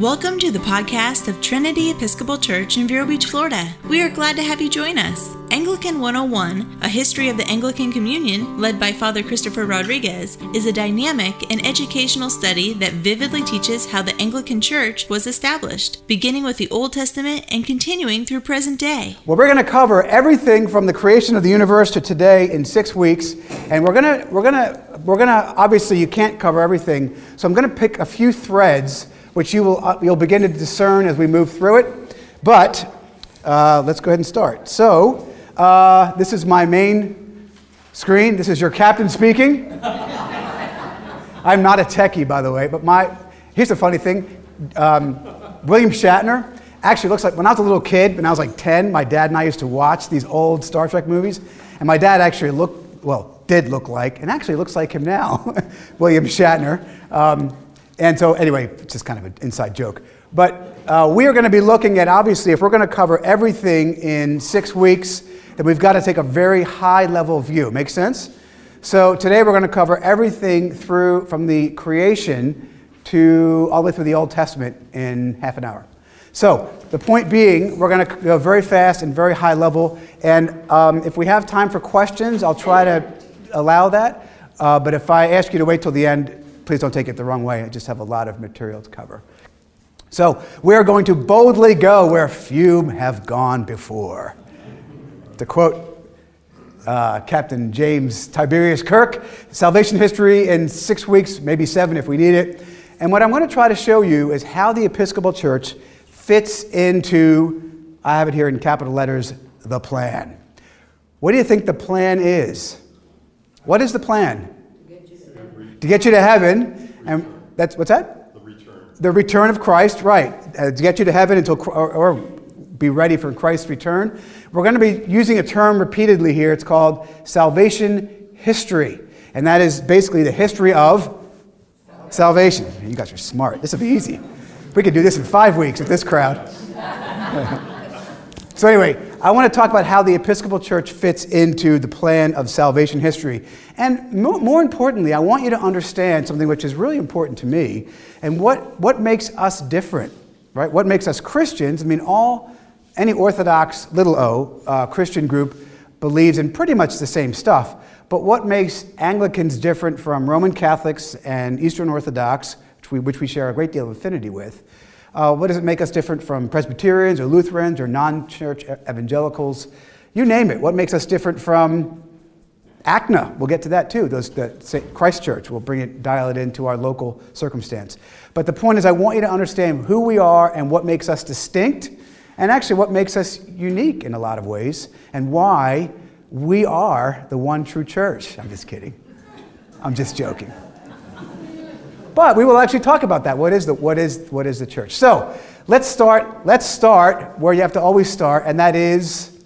Welcome to the podcast of Trinity Episcopal Church in Vero Beach, Florida. We are glad to have you join us. Anglican 101, a history of the Anglican Communion, led by Father Christopher Rodriguez, is a dynamic and educational study that vividly teaches how the Anglican Church was established, beginning with the Old Testament and continuing through present day. Well, we're going to cover everything from the creation of the universe to today in six weeks, and we're going to we're going to we're going to obviously you can't cover everything, so I'm going to pick a few threads which you will uh, you'll begin to discern as we move through it. But uh, let's go ahead and start. So uh, this is my main screen. This is your captain speaking. I'm not a techie, by the way, but my here's the funny thing. Um, William Shatner actually looks like when I was a little kid, when I was like 10, my dad and I used to watch these old Star Trek movies, and my dad actually looked well, did look like, and actually looks like him now, William Shatner. Um, and so, anyway, it's just kind of an inside joke. But uh, we are going to be looking at, obviously, if we're going to cover everything in six weeks, then we've got to take a very high level view. Make sense? So today we're going to cover everything through from the creation to all the way through the Old Testament in half an hour. So the point being, we're going to go very fast and very high level. And um, if we have time for questions, I'll try to allow that. Uh, but if I ask you to wait till the end, please don't take it the wrong way. I just have a lot of material to cover. So, we're going to boldly go where few have gone before. To quote uh, Captain James Tiberius Kirk, salvation history in six weeks, maybe seven if we need it. And what I'm going to try to show you is how the Episcopal Church fits into, I have it here in capital letters, the plan. What do you think the plan is? What is the plan? To get you to heaven. And that's what's that? The return. The return of Christ, right. Uh, to get you to heaven until, or, or be ready for Christ's return. We're going to be using a term repeatedly here. It's called salvation history. And that is basically the history of salvation. You guys are smart. This will be easy. We could do this in five weeks with this crowd. so, anyway, I want to talk about how the Episcopal Church fits into the plan of salvation history. And more importantly, I want you to understand something which is really important to me and what, what makes us different, right? What makes us Christians? I mean, all, any Orthodox, little o, uh, Christian group believes in pretty much the same stuff. But what makes Anglicans different from Roman Catholics and Eastern Orthodox, which we, which we share a great deal of affinity with, uh, what does it make us different from Presbyterians or Lutherans or non church evangelicals? You name it. What makes us different from ACNA? We'll get to that too. Those, the, Christ Church. We'll bring it, dial it into our local circumstance. But the point is, I want you to understand who we are and what makes us distinct, and actually what makes us unique in a lot of ways, and why we are the one true church. I'm just kidding. I'm just joking. But we will actually talk about that. What is the, what is, what is the church? So let's start, let's start where you have to always start, and that is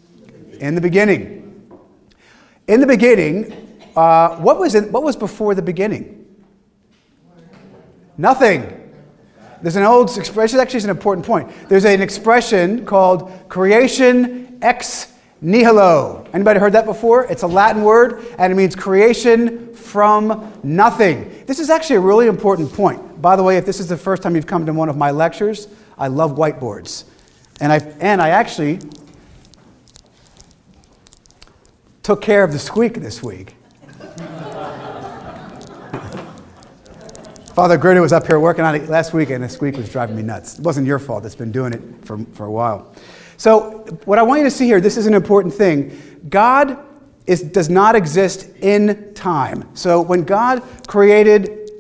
in the beginning. In the beginning, uh, what, was it, what was before the beginning? Nothing. There's an old expression, actually, it's an important point. There's an expression called creation ex nihilo. Anybody heard that before? It's a Latin word, and it means creation from nothing. This is actually a really important point. By the way, if this is the first time you've come to one of my lectures, I love whiteboards. And I, and I actually took care of the squeak this week. Father Gruder was up here working on it last week, and the squeak was driving me nuts. It wasn't your fault, it's been doing it for, for a while. So, what I want you to see here, this is an important thing. God is, does not exist in time. So, when God created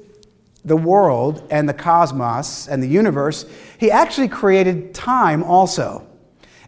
the world and the cosmos and the universe, He actually created time also.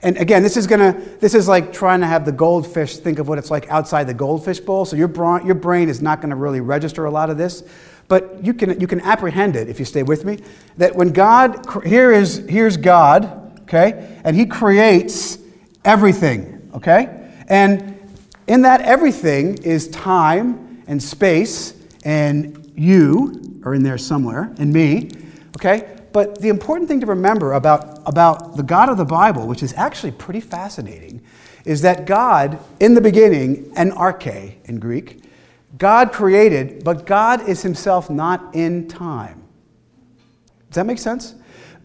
And again, this is gonna, this is like trying to have the goldfish think of what it's like outside the goldfish bowl. So your, bra- your brain is not gonna really register a lot of this. But you can, you can apprehend it if you stay with me. That when God, here is, here's God, okay? And He creates everything, okay? And in that everything is time and space, and you are in there somewhere, and me, okay? But the important thing to remember about, about the God of the Bible, which is actually pretty fascinating, is that God, in the beginning, en arche in Greek, God created, but God is himself not in time. Does that make sense?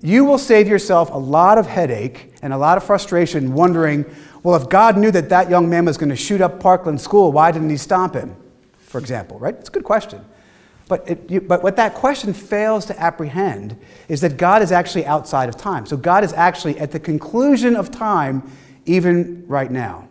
You will save yourself a lot of headache and a lot of frustration wondering, well, if God knew that that young man was going to shoot up Parkland School, why didn't he stop him? For example, right? It's a good question. But, it, you, but what that question fails to apprehend is that God is actually outside of time. So God is actually at the conclusion of time, even right now.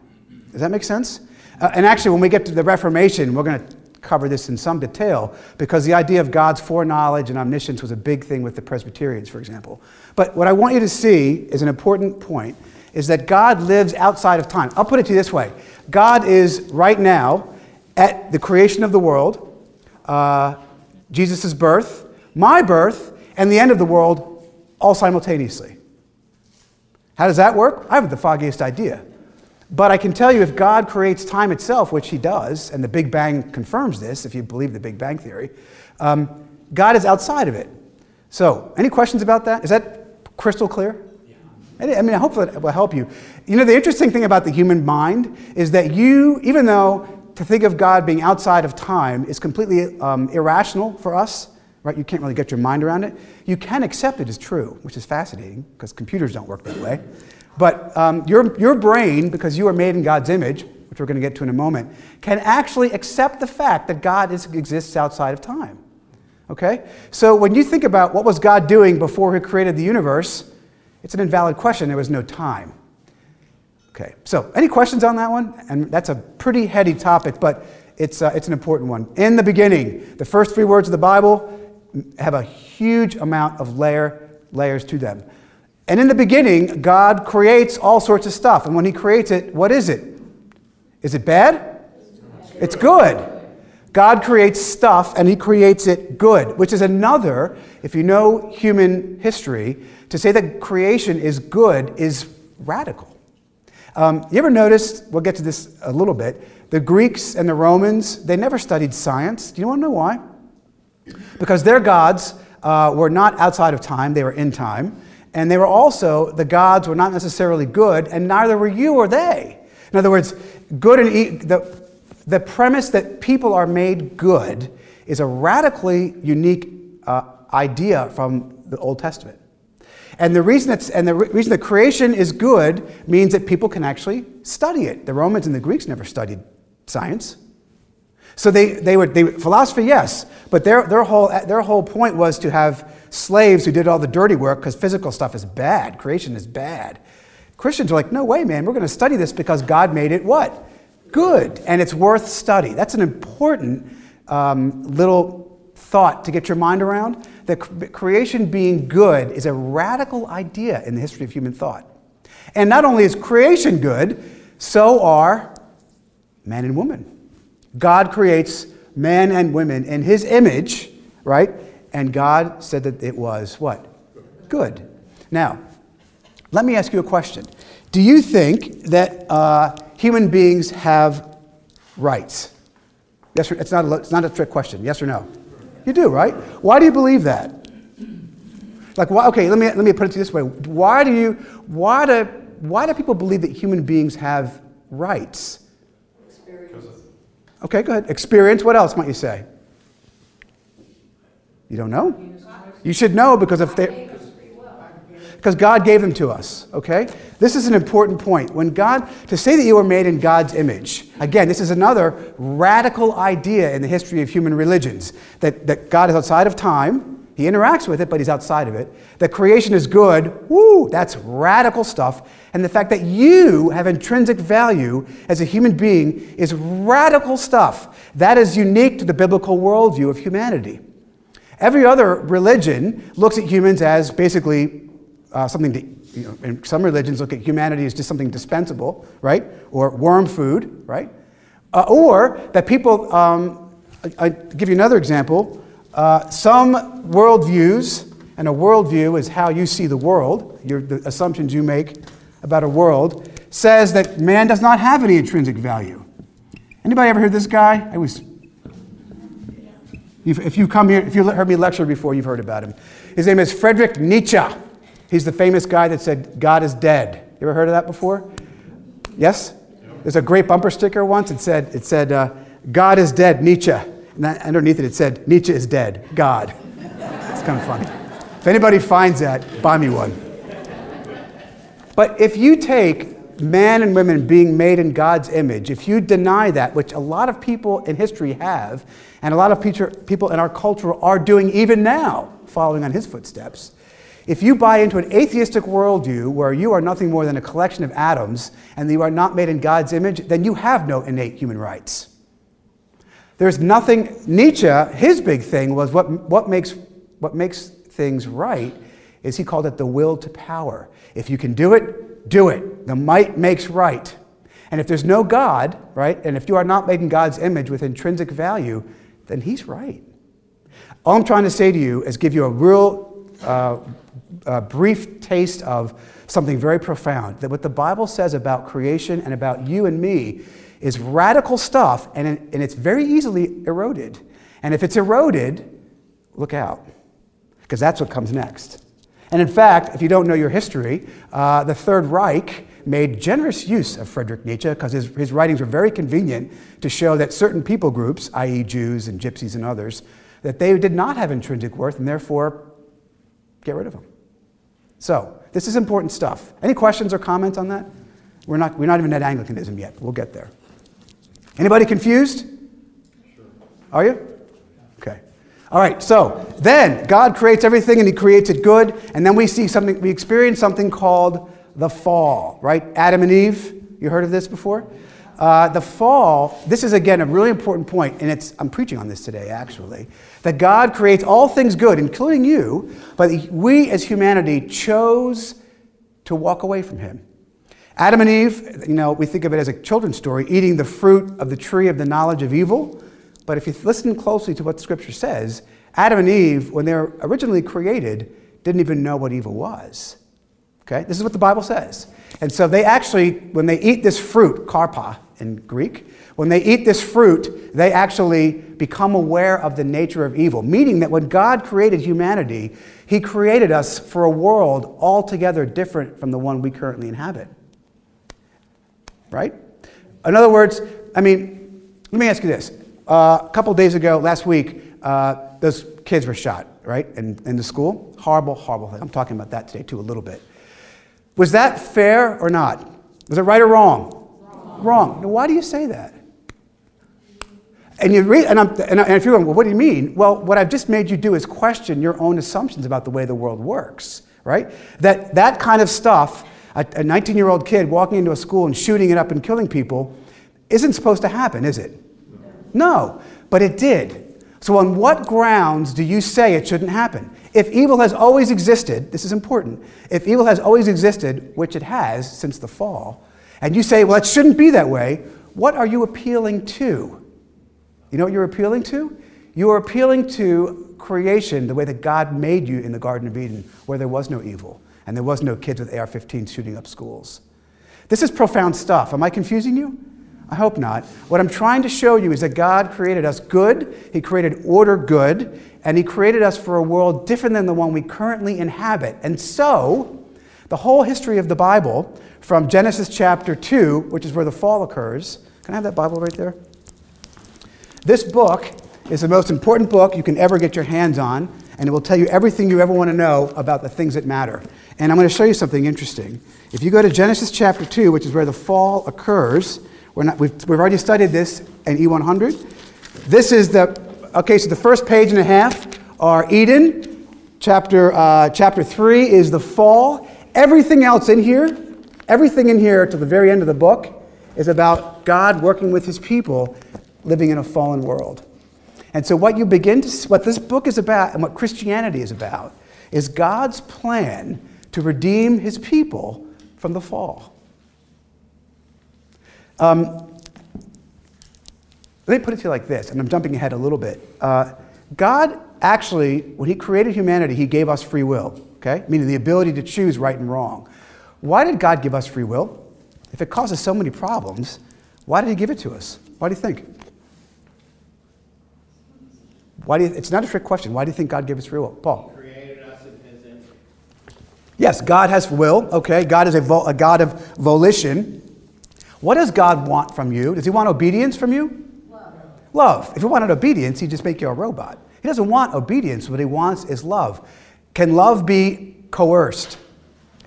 Does that make sense? Uh, and actually, when we get to the Reformation, we're going to cover this in some detail because the idea of God's foreknowledge and omniscience was a big thing with the Presbyterians, for example. But what I want you to see is an important point is that God lives outside of time. I'll put it to you this way God is right now at the creation of the world, uh, Jesus' birth, my birth, and the end of the world all simultaneously. How does that work? I have the foggiest idea. But I can tell you if God creates time itself, which he does, and the Big Bang confirms this, if you believe the Big Bang theory, um, God is outside of it. So, any questions about that? Is that crystal clear? Yeah. I mean, hopefully it will help you. You know, the interesting thing about the human mind is that you, even though to think of God being outside of time is completely um, irrational for us, right? You can't really get your mind around it. You can accept it as true, which is fascinating because computers don't work that way. But um, your, your brain, because you are made in God's image, which we're going to get to in a moment, can actually accept the fact that God is, exists outside of time. Okay? So when you think about what was God doing before he created the universe, it's an invalid question. There was no time. Okay, so any questions on that one? And that's a pretty heady topic, but it's, uh, it's an important one. In the beginning, the first three words of the Bible have a huge amount of layer, layers to them. And in the beginning, God creates all sorts of stuff. And when He creates it, what is it? Is it bad? It's good. God creates stuff and He creates it good, which is another, if you know human history, to say that creation is good is radical. Um, you ever noticed, we'll get to this a little bit, the Greeks and the Romans, they never studied science. Do you want to know why? Because their gods uh, were not outside of time, they were in time. And they were also, the gods were not necessarily good, and neither were you or they. In other words, good and e- the, the premise that people are made good is a radically unique uh, idea from the Old Testament. And the reason that's, and the re- reason that creation is good means that people can actually study it. The Romans and the Greeks never studied science. So they, they would, they, philosophy, yes, but their, their, whole, their whole point was to have slaves who did all the dirty work because physical stuff is bad, creation is bad. Christians are like, no way, man, we're going to study this because God made it what? Good, and it's worth study. That's an important um, little thought to get your mind around. That creation being good is a radical idea in the history of human thought. And not only is creation good, so are man and woman. God creates man and women in his image, right? And God said that it was what? Good. Now, let me ask you a question. Do you think that uh, human beings have rights? Yes, or, it's not, a, it's not a trick question. Yes or no? You do, right? Why do you believe that? Like, why, okay, let me, let me put it this way. Why do you, why do, why do people believe that human beings have rights? Experience. Okay, go ahead. Experience. What else might you say? You don't know? You should know because if they because God gave them to us, okay? This is an important point. When God, to say that you were made in God's image, again, this is another radical idea in the history of human religions that, that God is outside of time, he interacts with it, but he's outside of it. That creation is good, woo, that's radical stuff. And the fact that you have intrinsic value as a human being is radical stuff. That is unique to the biblical worldview of humanity. Every other religion looks at humans as basically uh, something to, you know, and some religions look at humanity as just something dispensable, right? Or worm food, right? Uh, or that people, um, I, I give you another example. Uh, some worldviews, and a worldview is how you see the world, your, the assumptions you make about a world, says that man does not have any intrinsic value. Anybody ever heard this guy? I was. If you come here, if you heard me lecture before, you've heard about him. His name is Friedrich Nietzsche. He's the famous guy that said, God is dead. You ever heard of that before? Yes? There's a great bumper sticker once. It said, it said uh, God is dead, Nietzsche. And underneath it, it said, Nietzsche is dead, God. It's kind of funny. if anybody finds that, buy me one. But if you take man and women being made in God's image, if you deny that, which a lot of people in history have, and a lot of people in our culture are doing even now, following on his footsteps, if you buy into an atheistic worldview where you are nothing more than a collection of atoms and you are not made in God's image, then you have no innate human rights. There's nothing, Nietzsche, his big thing was what, what, makes, what makes things right is he called it the will to power. If you can do it, do it. The might makes right. And if there's no God, right, and if you are not made in God's image with intrinsic value, then he's right. All I'm trying to say to you is give you a real uh, uh, brief taste of something very profound that what the Bible says about creation and about you and me is radical stuff, and, and it's very easily eroded. And if it's eroded, look out, because that's what comes next. And in fact, if you don't know your history, uh, the Third Reich made generous use of Friedrich Nietzsche because his, his writings were very convenient to show that certain people groups, i.e., Jews and gypsies and others, that they did not have intrinsic worth and therefore get rid of them. So, this is important stuff. Any questions or comments on that? We're not, we're not even at Anglicanism yet. We'll get there. Anybody confused? Sure. Are you? All right, so then God creates everything and he creates it good, and then we see something, we experience something called the fall, right? Adam and Eve, you heard of this before? Uh, the fall, this is again a really important point, and it's, I'm preaching on this today actually, that God creates all things good, including you, but we as humanity chose to walk away from Him. Adam and Eve, you know, we think of it as a children's story, eating the fruit of the tree of the knowledge of evil. But if you listen closely to what scripture says, Adam and Eve, when they were originally created, didn't even know what evil was. Okay? This is what the Bible says. And so they actually, when they eat this fruit, karpa in Greek, when they eat this fruit, they actually become aware of the nature of evil, meaning that when God created humanity, He created us for a world altogether different from the one we currently inhabit. Right? In other words, I mean, let me ask you this. Uh, a couple days ago, last week, uh, those kids were shot, right, in, in the school. Horrible, horrible thing. I'm talking about that today, too, a little bit. Was that fair or not? Was it right or wrong? Wrong. wrong. Now, why do you say that? And, you read, and, I'm, and if you're going, well, what do you mean? Well, what I've just made you do is question your own assumptions about the way the world works, right? That, that kind of stuff, a 19 year old kid walking into a school and shooting it up and killing people, isn't supposed to happen, is it? No, but it did. So, on what grounds do you say it shouldn't happen? If evil has always existed, this is important, if evil has always existed, which it has since the fall, and you say, well, it shouldn't be that way, what are you appealing to? You know what you're appealing to? You are appealing to creation the way that God made you in the Garden of Eden, where there was no evil and there was no kids with AR 15s shooting up schools. This is profound stuff. Am I confusing you? I hope not. What I'm trying to show you is that God created us good, He created order good, and He created us for a world different than the one we currently inhabit. And so, the whole history of the Bible, from Genesis chapter 2, which is where the fall occurs, can I have that Bible right there? This book is the most important book you can ever get your hands on, and it will tell you everything you ever want to know about the things that matter. And I'm going to show you something interesting. If you go to Genesis chapter 2, which is where the fall occurs, we're not, we've, we've already studied this in E100. This is the, okay, so the first page and a half are Eden. Chapter, uh, chapter 3 is the fall. Everything else in here, everything in here to the very end of the book is about God working with his people living in a fallen world. And so, what you begin to, what this book is about and what Christianity is about is God's plan to redeem his people from the fall. Um, let me put it to you like this, and I'm jumping ahead a little bit. Uh, God actually, when He created humanity, He gave us free will, okay? Meaning the ability to choose right and wrong. Why did God give us free will? If it causes so many problems, why did He give it to us? Why do you think? Why do you, it's not a trick question. Why do you think God gave us free will? Paul. Yes, God has will, okay? God is a, vo- a God of volition. What does God want from you? Does He want obedience from you? Love. Love. If He wanted obedience, He'd just make you a robot. He doesn't want obedience. What He wants is love. Can love be coerced?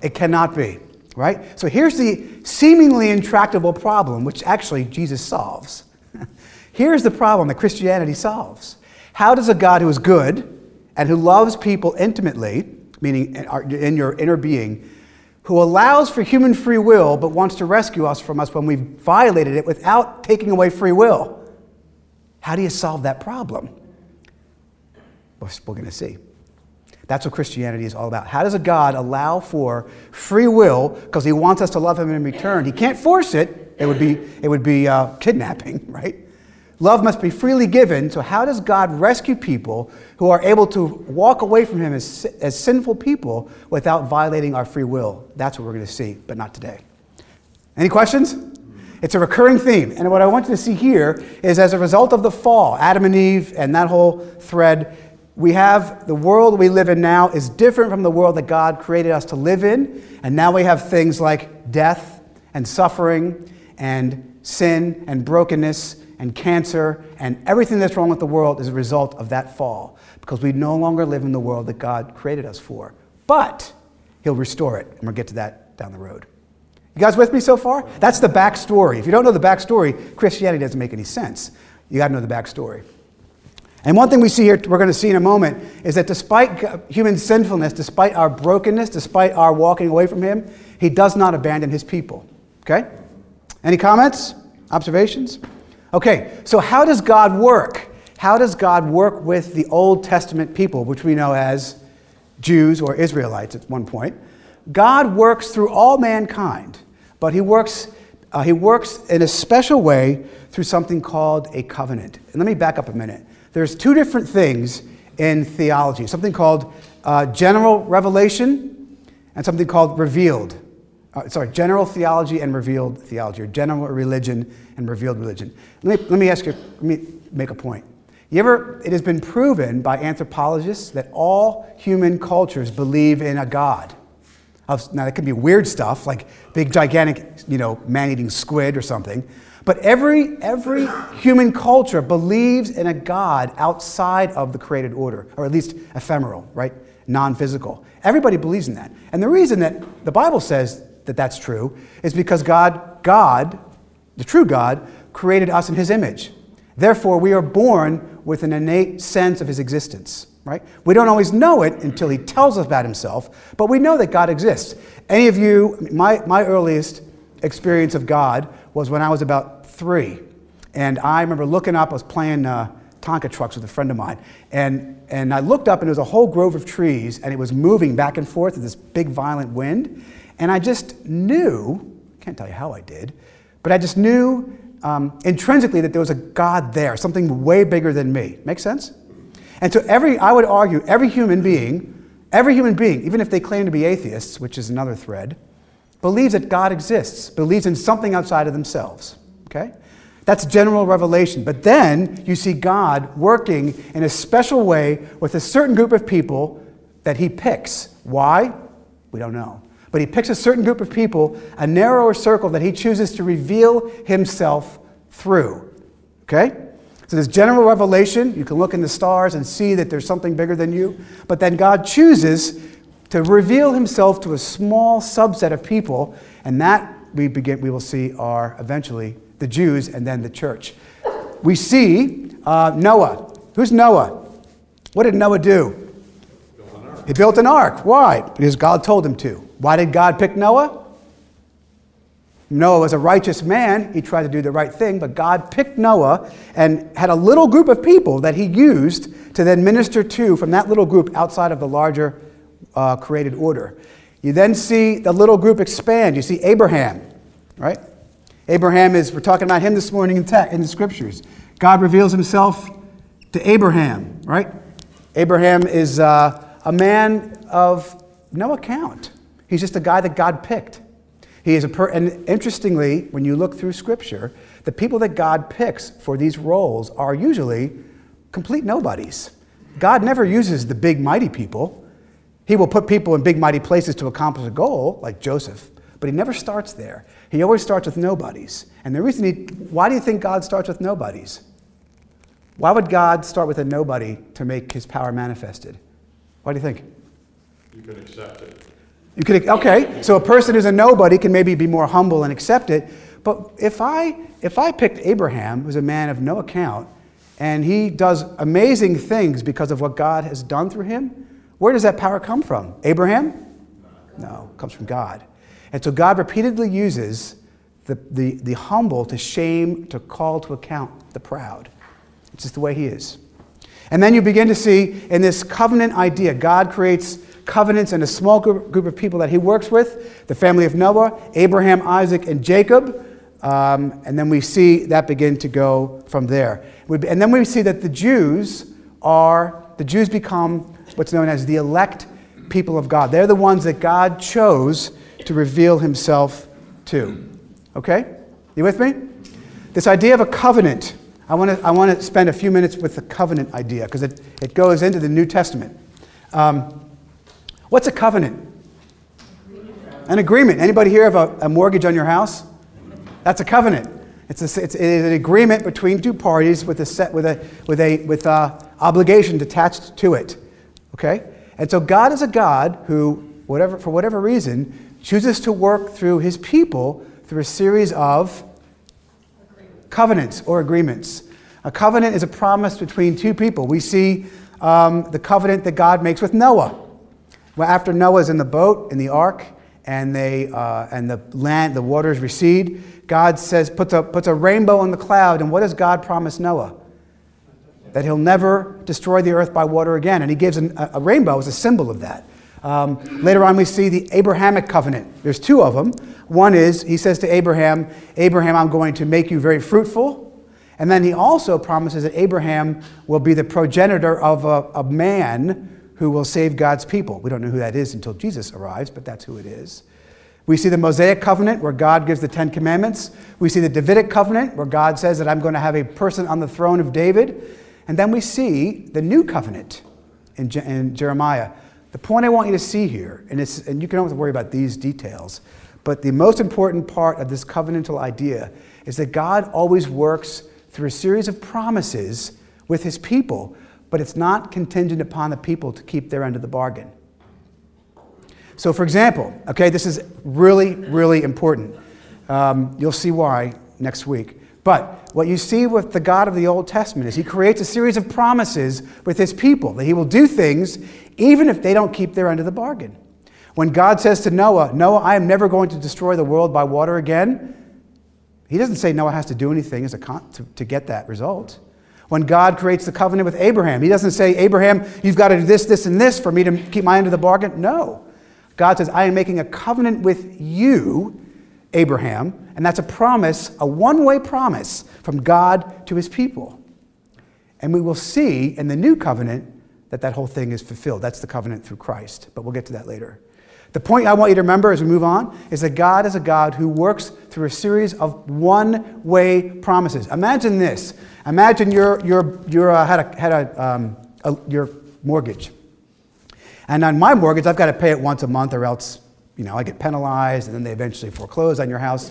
It cannot be, right? So here's the seemingly intractable problem, which actually Jesus solves. here's the problem that Christianity solves. How does a God who is good and who loves people intimately, meaning in your inner being, who allows for human free will but wants to rescue us from us when we've violated it without taking away free will, how do you solve that problem? We're, going to see. That's what Christianity is all about. How does a God allow for free will because he wants us to love him in return? He can't force it. It would be, it would be uh, kidnapping, right? Love must be freely given. So, how does God rescue people who are able to walk away from him as, as sinful people without violating our free will? That's what we're going to see, but not today. Any questions? It's a recurring theme. And what I want you to see here is as a result of the fall, Adam and Eve and that whole thread, we have the world we live in now is different from the world that God created us to live in. And now we have things like death and suffering and sin and brokenness and cancer and everything that's wrong with the world is a result of that fall because we no longer live in the world that God created us for. But He'll restore it, and we'll get to that down the road. You guys with me so far? That's the backstory. If you don't know the backstory, Christianity doesn't make any sense. You got to know the backstory. And one thing we see here, we're going to see in a moment, is that despite human sinfulness, despite our brokenness, despite our walking away from Him, He does not abandon His people. Okay? Any comments? Observations? Okay, so how does God work? How does God work with the Old Testament people, which we know as Jews or Israelites at one point? God works through all mankind, but He works, uh, he works in a special way through something called a covenant. And let me back up a minute. There's two different things in theology something called uh, general revelation and something called revealed. Uh, sorry, general theology and revealed theology, or general religion and revealed religion. Let me, let me ask you, let me make a point. You ever, it has been proven by anthropologists that all human cultures believe in a God. Now, that could be weird stuff, like big, gigantic, you know, man eating squid or something. But every, every human culture believes in a God outside of the created order, or at least ephemeral, right? Non physical. Everybody believes in that. And the reason that the Bible says that that's true is because God, God, the true God, created us in his image. Therefore, we are born with an innate sense of his existence, right? We don't always know it until he tells us about himself, but we know that God exists. Any of you, my, my earliest experience of God was when I was about three. And I remember looking up, I was playing uh, Tonka trucks with a friend of mine. And, and I looked up, and there was a whole grove of trees, and it was moving back and forth with this big, violent wind. And I just knew—I can't tell you how I did, but I just knew um, intrinsically that there was a God there, something way bigger than me. Make sense? And so every, I would argue, every human being, every human being, even if they claim to be atheists, which is another thread, believes that God exists, believes in something outside of themselves. Okay? That's general revelation. But then you see God working in a special way with a certain group of people that he picks. Why? We don't know. But he picks a certain group of people, a narrower circle that he chooses to reveal himself through. Okay? So there's general revelation. You can look in the stars and see that there's something bigger than you. But then God chooses to reveal himself to a small subset of people, and that we, begin, we will see are eventually the Jews and then the church. We see uh, Noah. Who's Noah? What did Noah do? He built an ark. Why? Because God told him to. Why did God pick Noah? Noah was a righteous man. He tried to do the right thing, but God picked Noah and had a little group of people that he used to then minister to from that little group outside of the larger uh, created order. You then see the little group expand. You see Abraham, right? Abraham is, we're talking about him this morning in, te- in the scriptures. God reveals himself to Abraham, right? Abraham is uh, a man of no account. He's just a guy that God picked. He is a per- and interestingly, when you look through scripture, the people that God picks for these roles are usually complete nobodies. God never uses the big mighty people. He will put people in big, mighty places to accomplish a goal, like Joseph, but he never starts there. He always starts with nobodies. And the reason he, why do you think God starts with nobodies? Why would God start with a nobody to make his power manifested? Why do you think? You can accept it. You could, okay, so a person who's a nobody can maybe be more humble and accept it. But if I, if I picked Abraham, who's a man of no account, and he does amazing things because of what God has done through him, where does that power come from? Abraham? No, it comes from God. And so God repeatedly uses the, the, the humble to shame, to call to account the proud. It's just the way he is. And then you begin to see in this covenant idea, God creates covenants and a small group, group of people that he works with the family of Noah, Abraham, Isaac, and Jacob. Um, and then we see that begin to go from there. And then we see that the Jews are, the Jews become what's known as the elect people of God. They're the ones that God chose to reveal himself to. Okay? You with me? This idea of a covenant. I want to I want to spend a few minutes with the covenant idea because it, it goes into the New Testament. Um, what's a covenant? An agreement. Anybody here have a, a mortgage on your house? That's a covenant. It's, a, it's, an agreement between two parties with a set with a with a with a obligation attached to it. Okay, and so God is a God who, whatever for whatever reason, chooses to work through His people through a series of covenants or agreements. A covenant is a promise between two people. We see um, the covenant that God makes with Noah. Well, after Noah's in the boat in the ark, and they uh, and the land, the waters recede. God says puts a puts a rainbow in the cloud, and what does God promise Noah? That he'll never destroy the earth by water again, and he gives an, a, a rainbow as a symbol of that. Um, later on, we see the Abrahamic covenant. There's two of them. One is he says to Abraham, Abraham, I'm going to make you very fruitful. And then he also promises that Abraham will be the progenitor of a, a man who will save God's people. We don't know who that is until Jesus arrives, but that's who it is. We see the Mosaic covenant where God gives the Ten Commandments. We see the Davidic covenant where God says that I'm going to have a person on the throne of David. And then we see the new covenant in, Je- in Jeremiah. The point I want you to see here, and, and you can always worry about these details, but the most important part of this covenantal idea is that God always works through a series of promises with his people but it's not contingent upon the people to keep their end of the bargain. So, for example, okay, this is really, really important. Um, you'll see why next week. But what you see with the God of the Old Testament is he creates a series of promises with his people that he will do things even if they don't keep their end of the bargain. When God says to Noah, Noah, I am never going to destroy the world by water again, he doesn't say Noah has to do anything as a con- to, to get that result. When God creates the covenant with Abraham, He doesn't say, Abraham, you've got to do this, this, and this for me to keep my end of the bargain. No. God says, I am making a covenant with you, Abraham, and that's a promise, a one way promise from God to His people. And we will see in the new covenant that that whole thing is fulfilled. That's the covenant through Christ, but we'll get to that later. The point I want you to remember as we move on is that God is a God who works through a series of one way promises. Imagine this. Imagine you're, you're, you're, uh, had, a, had a, um, a, your mortgage. And on my mortgage, I've got to pay it once a month or else you know, I get penalized and then they eventually foreclose on your house.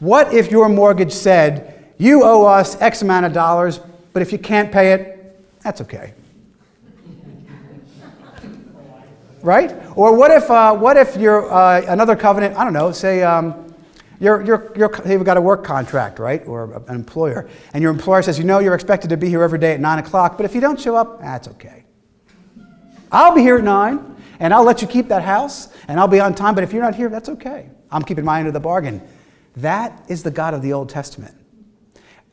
What if your mortgage said, you owe us X amount of dollars, but if you can't pay it, that's okay? right? Or what if, uh, what if you're uh, another covenant, I don't know, say um, you're, you're, you're, you've got a work contract, right? Or an employer. And your employer says, you know, you're expected to be here every day at 9 o'clock, but if you don't show up, that's okay. I'll be here at 9, and I'll let you keep that house, and I'll be on time, but if you're not here, that's okay. I'm keeping my end of the bargain. That is the God of the Old Testament.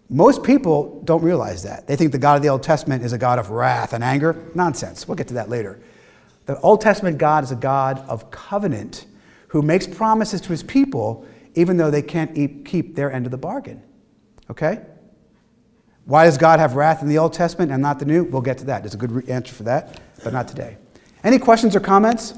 Most people don't realize that. They think the God of the Old Testament is a God of wrath and anger. Nonsense. We'll get to that later. The Old Testament God is a God of covenant who makes promises to his people even though they can't keep their end of the bargain. Okay? Why does God have wrath in the Old Testament and not the New? We'll get to that. There's a good answer for that, but not today. Any questions or comments?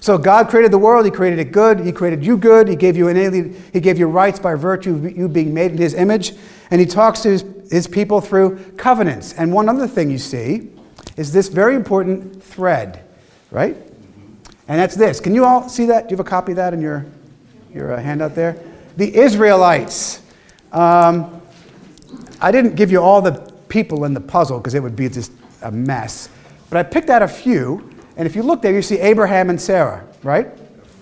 So God created the world. He created it good. He created you good. He gave you an alien. He gave you rights by virtue of you being made in His image. And He talks to His, his people through covenants. And one other thing you see is this very important thread right? And that's this. Can you all see that? Do you have a copy of that in your, your uh, handout there? The Israelites. Um, I didn't give you all the people in the puzzle because it would be just a mess. But I picked out a few, And if you look there, you see Abraham and Sarah, right?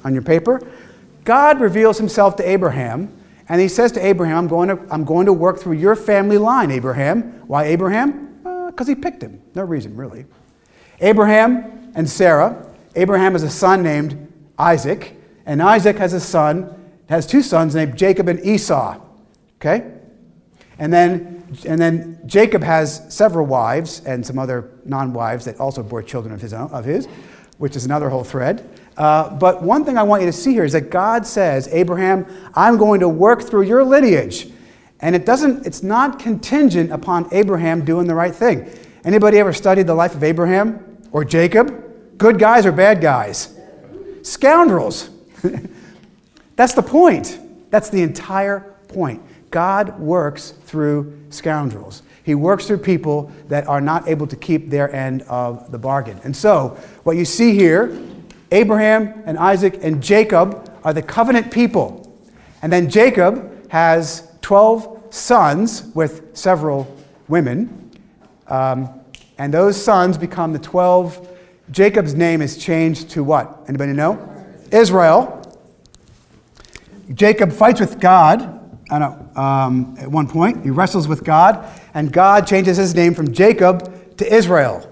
On your paper. God reveals himself to Abraham, and he says to Abraham, I'm going to, I'm going to work through your family line, Abraham. Why Abraham? Because uh, he picked him. No reason, really. Abraham and Sarah. Abraham has a son named Isaac, and Isaac has a son, has two sons named Jacob and Esau. Okay? And then, and then Jacob has several wives and some other non wives that also bore children of his, own, of his, which is another whole thread. Uh, but one thing I want you to see here is that God says, Abraham, I'm going to work through your lineage. And it doesn't, it's not contingent upon Abraham doing the right thing. Anybody ever studied the life of Abraham or Jacob? Good guys or bad guys? Scoundrels. That's the point. That's the entire point. God works through scoundrels. He works through people that are not able to keep their end of the bargain. And so, what you see here Abraham and Isaac and Jacob are the covenant people. And then Jacob has 12 sons with several women. Um, and those sons become the 12. Jacob's name is changed to what? Anybody know? Israel. Jacob fights with God know, um, at one point. He wrestles with God, and God changes his name from Jacob to Israel.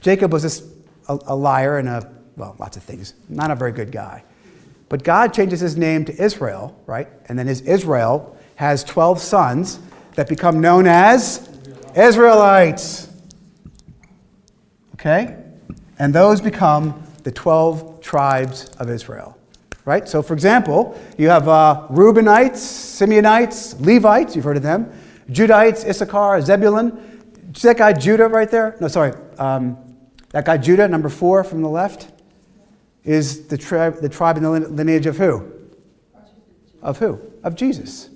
Jacob was a, a liar and a, well, lots of things, not a very good guy. But God changes his name to Israel, right? And then his Israel has 12 sons that become known as Israelites. Okay? And those become the 12 tribes of Israel right? So, for example, you have uh, Reubenites, Simeonites, Levites, you've heard of them, Judites, Issachar, Zebulun. See that guy Judah right there? No, sorry. Um, that guy Judah, number four from the left, is the tribe, the tribe and the lineage of who? Of who? Of Jesus.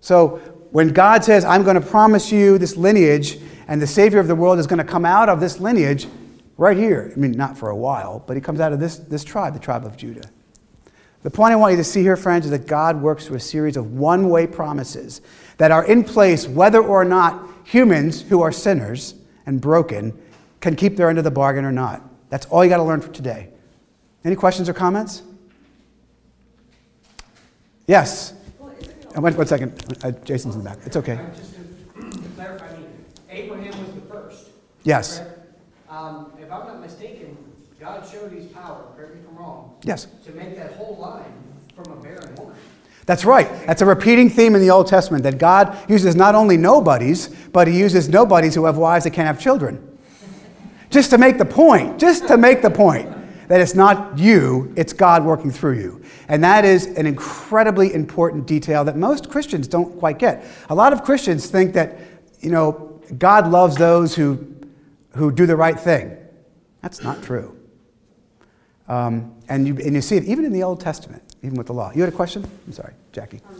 So, when God says, I'm going to promise you this lineage, and the Savior of the world is going to come out of this lineage, right here. I mean, not for a while, but he comes out of this, this tribe, the tribe of Judah. The point I want you to see here, friends, is that God works through a series of one way promises that are in place whether or not humans who are sinners and broken can keep their end of the bargain or not. That's all you got to learn for today. Any questions or comments? Yes. Well, one, one second. Uh, Jason's in the back. It's okay. Just to, to clarify, I mean, Abraham was the first. Yes. Um, if I'm not mistaken, God showed his power, correct me if I'm wrong, Yes. to make that whole line from a barren woman. That's right. That's a repeating theme in the Old Testament that God uses not only nobodies, but he uses nobodies who have wives that can't have children. Just to make the point, just to make the point that it's not you, it's God working through you. And that is an incredibly important detail that most Christians don't quite get. A lot of Christians think that, you know, God loves those who, who do the right thing. That's not true. Um, and, you, and you see it even in the Old Testament, even with the law. You had a question? I'm sorry, Jackie. Um,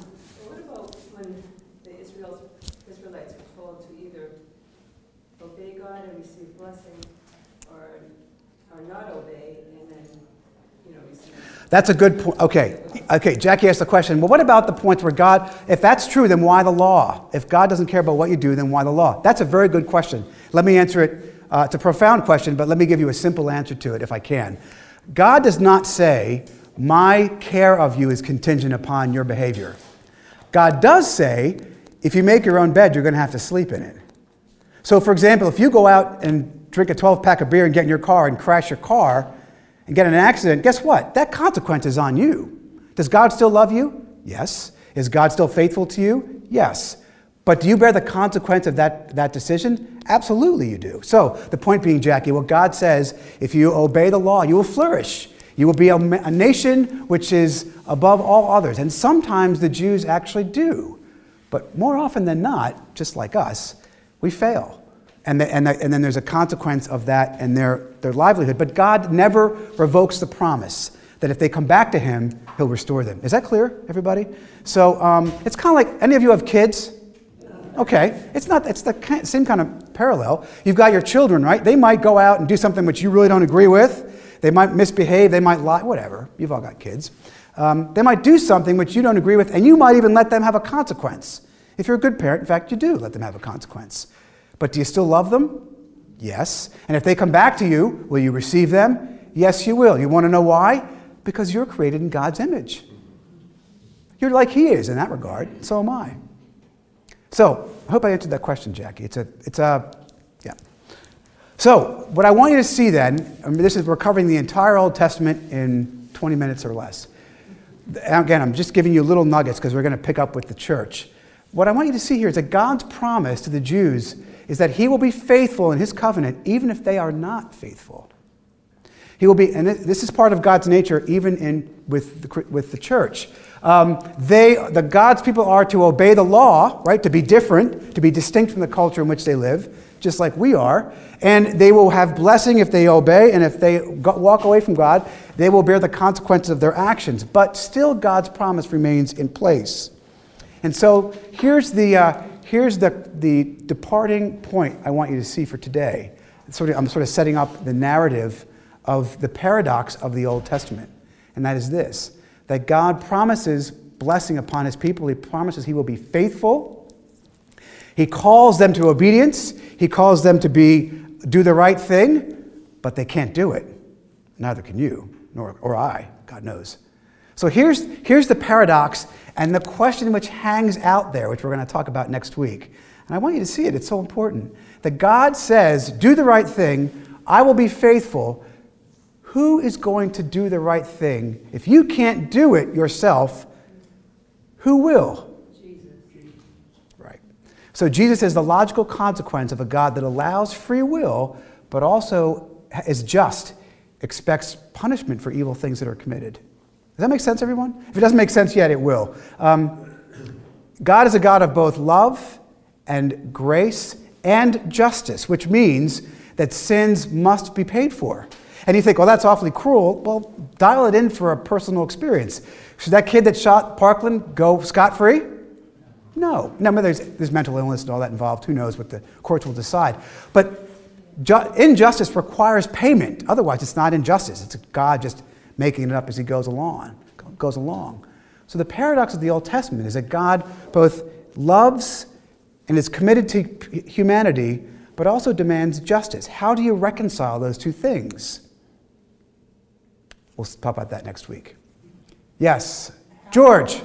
what about when the Israels, Israelites were told to either obey God and receive blessing or, or not obey and then, you know, receive. That's a good point. Okay. Okay, Jackie asked the question well, what about the points where God, if that's true, then why the law? If God doesn't care about what you do, then why the law? That's a very good question. Let me answer it. Uh, it's a profound question, but let me give you a simple answer to it if I can. God does not say, My care of you is contingent upon your behavior. God does say, if you make your own bed, you're going to have to sleep in it. So, for example, if you go out and drink a 12 pack of beer and get in your car and crash your car and get in an accident, guess what? That consequence is on you. Does God still love you? Yes. Is God still faithful to you? Yes. But do you bear the consequence of that, that decision? Absolutely, you do. So, the point being, Jackie, what God says if you obey the law, you will flourish. You will be a, a nation which is above all others. And sometimes the Jews actually do. But more often than not, just like us, we fail. And, the, and, the, and then there's a consequence of that and their, their livelihood. But God never revokes the promise that if they come back to Him, He'll restore them. Is that clear, everybody? So um, it's kind of like any of you have kids? Okay, it's not. It's the same kind of parallel. You've got your children, right? They might go out and do something which you really don't agree with. They might misbehave. They might lie. Whatever. You've all got kids. Um, they might do something which you don't agree with, and you might even let them have a consequence. If you're a good parent, in fact, you do let them have a consequence. But do you still love them? Yes. And if they come back to you, will you receive them? Yes, you will. You want to know why? Because you're created in God's image. You're like He is in that regard. So am I. So, I hope I answered that question, Jackie. It's a, it's a, yeah. So, what I want you to see then, I mean, this is, we're covering the entire Old Testament in 20 minutes or less. Again, I'm just giving you little nuggets because we're going to pick up with the church. What I want you to see here is that God's promise to the Jews is that He will be faithful in His covenant even if they are not faithful. He will be, and this is part of God's nature even in, with, the, with the church. Um, they, the God's people are to obey the law, right? To be different, to be distinct from the culture in which they live, just like we are. And they will have blessing if they obey, and if they go, walk away from God, they will bear the consequences of their actions. But still, God's promise remains in place. And so here's the, uh, here's the, the departing point I want you to see for today. Sort of, I'm sort of setting up the narrative of the paradox of the Old Testament. And that is this that God promises blessing upon his people, he promises he will be faithful. He calls them to obedience, he calls them to be do the right thing, but they can't do it. Neither can you, nor or I, God knows. So here's, here's the paradox and the question which hangs out there, which we're going to talk about next week. And I want you to see it, it's so important. That God says, Do the right thing, I will be faithful. Who is going to do the right thing? If you can't do it yourself, who will? Jesus. Right. So Jesus is the logical consequence of a God that allows free will, but also is just, expects punishment for evil things that are committed. Does that make sense, everyone? If it doesn't make sense yet, it will. Um, God is a God of both love and grace and justice, which means that sins must be paid for. And you think, well, that's awfully cruel. Well, dial it in for a personal experience. Should that kid that shot Parkland go scot free? No. No, there's, there's mental illness and all that involved. Who knows what the courts will decide. But ju- injustice requires payment. Otherwise, it's not injustice. It's God just making it up as he goes along. Goes along. So the paradox of the Old Testament is that God both loves and is committed to humanity, but also demands justice. How do you reconcile those two things? We'll talk about that next week. Yes, George.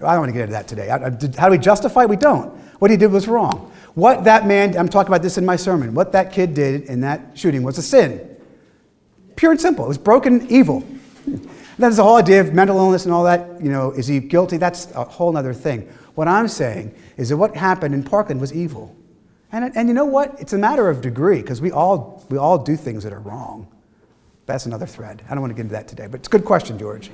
I don't want to get into that today. How do we justify? We don't. What he did was wrong. What that man, I'm talking about this in my sermon, what that kid did in that shooting was a sin. Pure and simple. It was broken evil. That is the whole idea of mental illness and all that. You know, is he guilty? That's a whole other thing. What I'm saying is that what happened in Parkland was evil. And, and you know what? It's a matter of degree because we all, we all do things that are wrong. That's another thread. I don't want to get into that today, but it's a good question, George.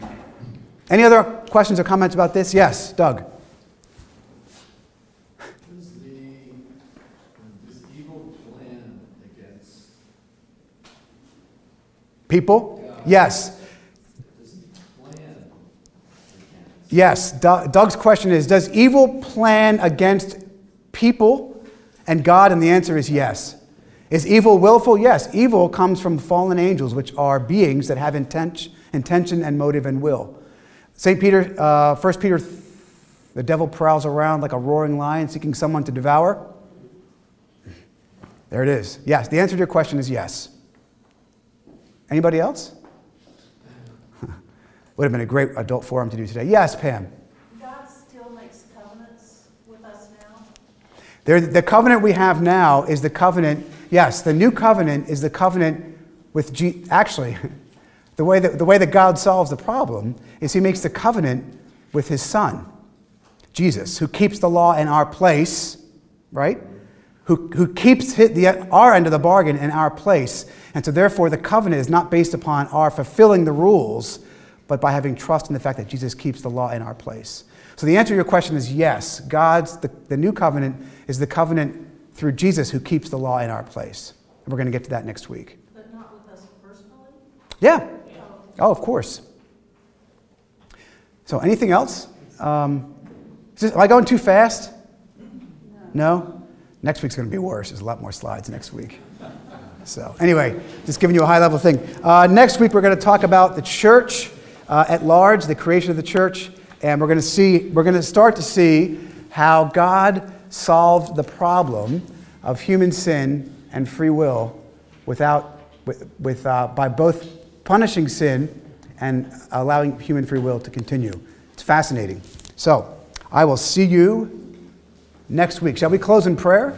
Any other questions or comments about this? Yes, Doug. Does the does evil plan against people? Yes. Yes. Doug's question is Does evil plan against people and God? And the answer is yes. Is evil willful? Yes. Evil comes from fallen angels, which are beings that have intent, intention and motive and will. St. Peter, uh, 1 Peter, the devil prowls around like a roaring lion seeking someone to devour. There it is. Yes. The answer to your question is yes. Anybody else? Would have been a great adult forum to do today. Yes, Pam. God still makes covenants with us now? The covenant we have now is the covenant, yes, the new covenant is the covenant with, G, actually, the way, that, the way that God solves the problem is he makes the covenant with his son, Jesus, who keeps the law in our place, right? Who, who keeps the, our end of the bargain in our place and so, therefore, the covenant is not based upon our fulfilling the rules, but by having trust in the fact that Jesus keeps the law in our place. So, the answer to your question is yes. God's, the, the new covenant is the covenant through Jesus who keeps the law in our place. And we're going to get to that next week. But not with us personally? Yeah. Oh, of course. So, anything else? Um, this, am I going too fast? No. no? Next week's going to be worse. There's a lot more slides next week. So, anyway, just giving you a high level thing. Uh, next week, we're going to talk about the church uh, at large, the creation of the church, and we're going to see, we're going to start to see how God solved the problem of human sin and free will without, with, with, uh, by both punishing sin and allowing human free will to continue. It's fascinating. So, I will see you next week. Shall we close in prayer?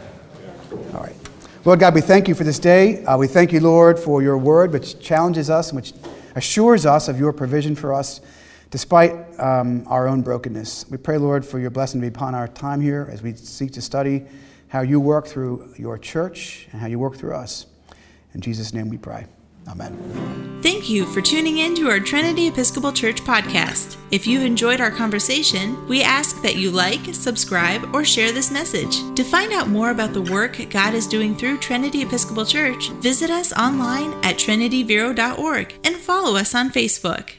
All right. Lord God, we thank you for this day. Uh, we thank you, Lord, for your word, which challenges us and which assures us of your provision for us despite um, our own brokenness. We pray, Lord, for your blessing to be upon our time here as we seek to study how you work through your church and how you work through us. In Jesus' name we pray. Amen. Thank you for tuning in to our Trinity Episcopal Church podcast. If you've enjoyed our conversation, we ask that you like, subscribe, or share this message. To find out more about the work God is doing through Trinity Episcopal Church, visit us online at trinityvero.org and follow us on Facebook.